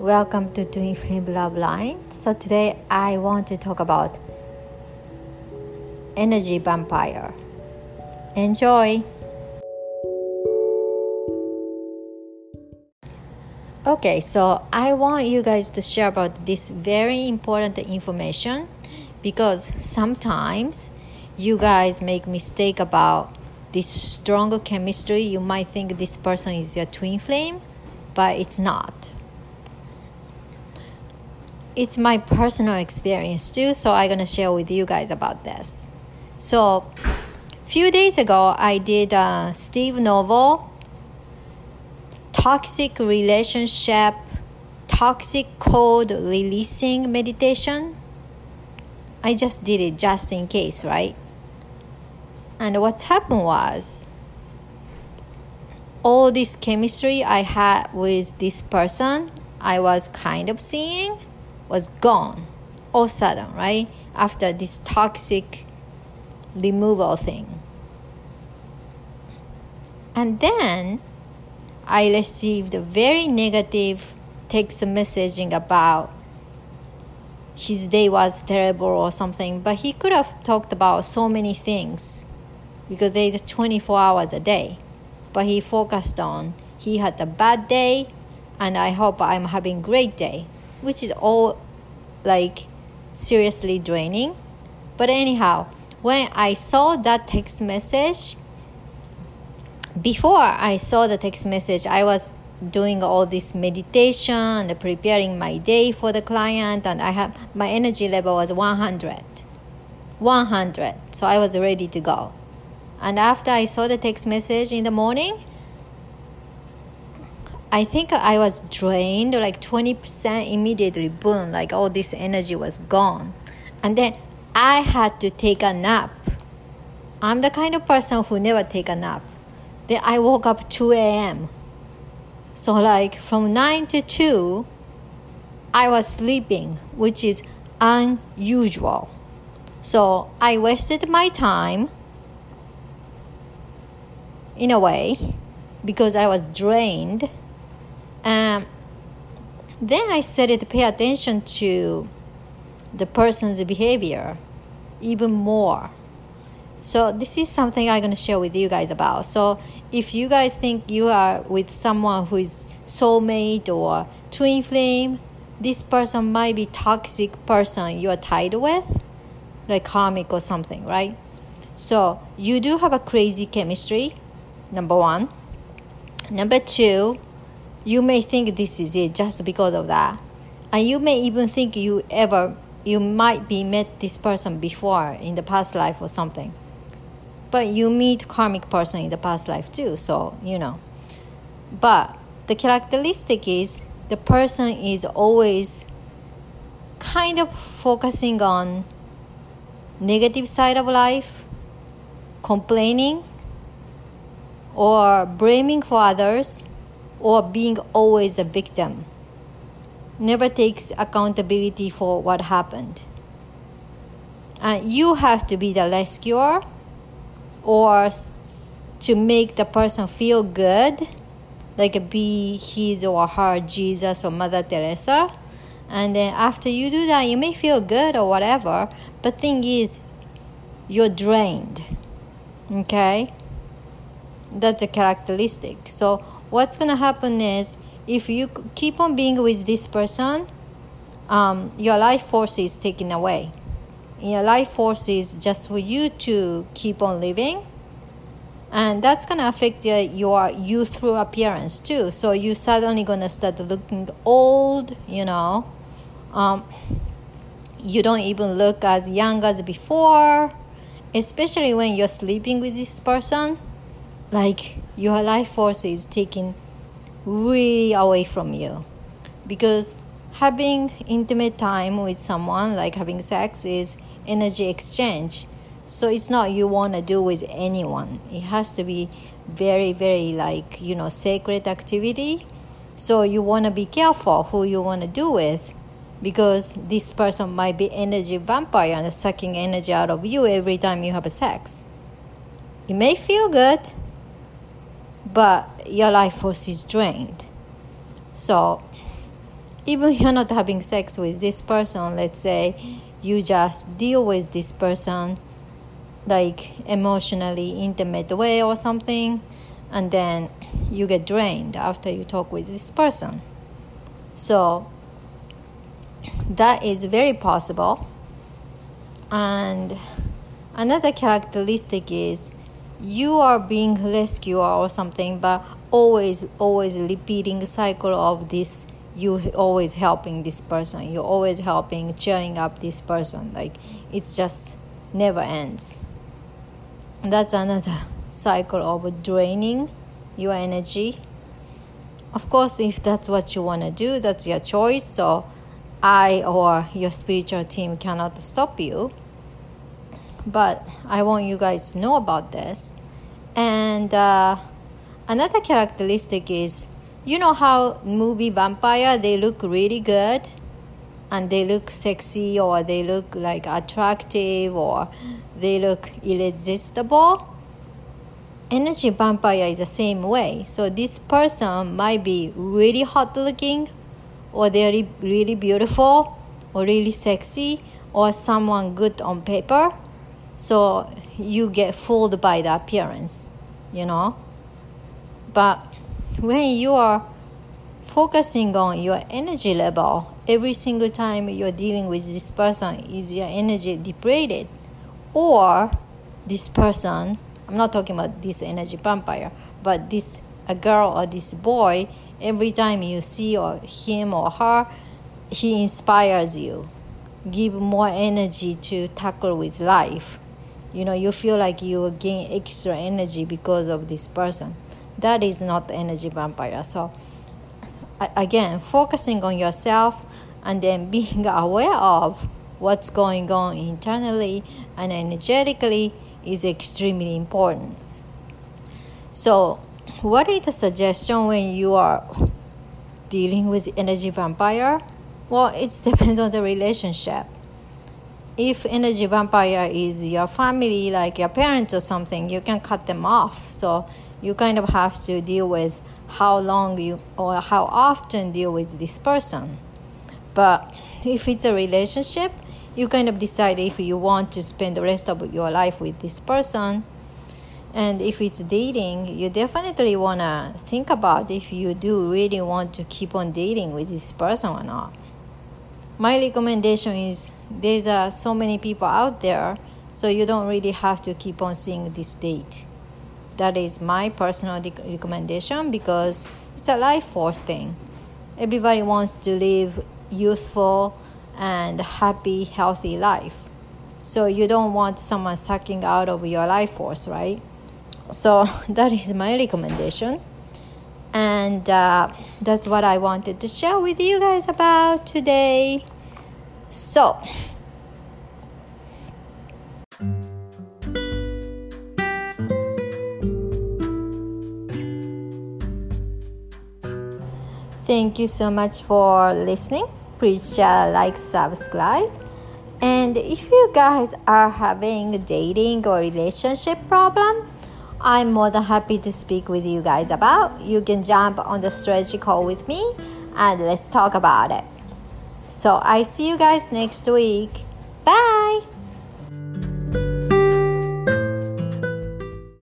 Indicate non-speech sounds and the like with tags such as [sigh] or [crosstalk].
Welcome to Twin Flame Love Line. So today I want to talk about energy vampire. Enjoy. Okay, so I want you guys to share about this very important information because sometimes you guys make mistake about this stronger chemistry. You might think this person is your twin flame, but it's not. It's my personal experience too, so I'm gonna share with you guys about this. So, few days ago, I did a Steve Nobel toxic relationship, toxic code releasing meditation. I just did it just in case, right? And what's happened was all this chemistry I had with this person I was kind of seeing was gone all sudden, right? After this toxic removal thing. And then I received a very negative text messaging about his day was terrible or something, but he could have talked about so many things because there's 24 hours a day. But he focused on he had a bad day and I hope I'm having great day, which is all like seriously draining. But anyhow, when I saw that text message, before I saw the text message, I was doing all this meditation and preparing my day for the client and I have my energy level was 100 100 so I was ready to go. And after I saw the text message in the morning I think I was drained like 20% immediately boom like all this energy was gone and then I had to take a nap I'm the kind of person who never take a nap then I woke up 2 a.m. So, like from 9 to 2, I was sleeping, which is unusual. So, I wasted my time in a way because I was drained. Then I started to pay attention to the person's behavior even more. So this is something I'm going to share with you guys about. So if you guys think you are with someone who is soulmate or twin flame, this person might be toxic person you are tied with, like karmic or something, right? So you do have a crazy chemistry, number one. Number two, you may think this is it just because of that. And you may even think you ever you might be met this person before in the past life or something but you meet karmic person in the past life too so you know but the characteristic is the person is always kind of focusing on negative side of life complaining or blaming for others or being always a victim never takes accountability for what happened and you have to be the rescuer or to make the person feel good, like be his or her Jesus or Mother Teresa. And then after you do that, you may feel good or whatever. But thing is, you're drained. Okay, that's a characteristic. So what's gonna happen is if you keep on being with this person, um, your life force is taken away. Your life force is just for you to keep on living and that's gonna affect your, your youthful appearance too. So you suddenly gonna start looking old you know? Um, you don't even look as young as before especially when you're sleeping with this person like your life force is taken really away from you. Because having intimate time with someone like having sex is energy exchange. So it's not you want to do with anyone. It has to be very very like you know sacred activity. So you want to be careful who you want to do with because this person might be energy vampire and sucking energy out of you every time you have a sex. It may feel good but your life force is drained. So even you're not having sex with this person, let's say you just deal with this person like emotionally intimate way or something and then you get drained after you talk with this person. So that is very possible. And another characteristic is you are being rescued or something but always always repeating cycle of this you always helping this person. You're always helping cheering up this person. Like it's just never ends. That's another [laughs] cycle of draining your energy. Of course if that's what you want to do that's your choice. So i or your spiritual team cannot stop you but i want you guys to know about this. And uh, another characteristic is you know how movie vampire they look really good? And they look sexy or they look like attractive or they look irresistible? Energy vampire is the same way. So this person might be really hot looking or they're really beautiful or really sexy or someone good on paper so you get fooled by the appearance you know? But when you are focusing on your energy level every single time you're dealing with this person is your energy depleted? Or this person i'm not talking about this energy vampire but this a girl or this boy every time you see or him or her he inspires you. Give more energy to tackle with life you know you feel like you gain extra energy because of this person. That is not the energy vampire so again focusing on yourself and then being [laughs] aware of what's going on internally and energetically is extremely important. So what is the suggestion when you are dealing with energy vampire? Well it [laughs] depends on the relationship if energy vampire is your family like your parents or something you can cut them off. So you kind of have to deal with how long you or how often deal with this person. But if it's a relationship you kind of decide if you want to spend the rest of your life with this person. And if it's dating you definitely want to think about if you do really want to keep on dating with this person or not my recommendation is there's uh, so many people out there so you don't really have to keep on seeing this date that is my personal recommendation because it's a life force thing. Everybody wants to live youthful and happy, healthy life. So you don't want someone sucking out of your life force, right? So [laughs] that is my recommendation. And uh, that's what I wanted to share with you guys about today. So, Thank you so much for listening. Please share, like, subscribe. And if you guys are having a dating or relationship problem, I'm more than happy to speak with you guys about. You can jump on the strategy call with me and let's talk about it. So I see you guys next week. Bye.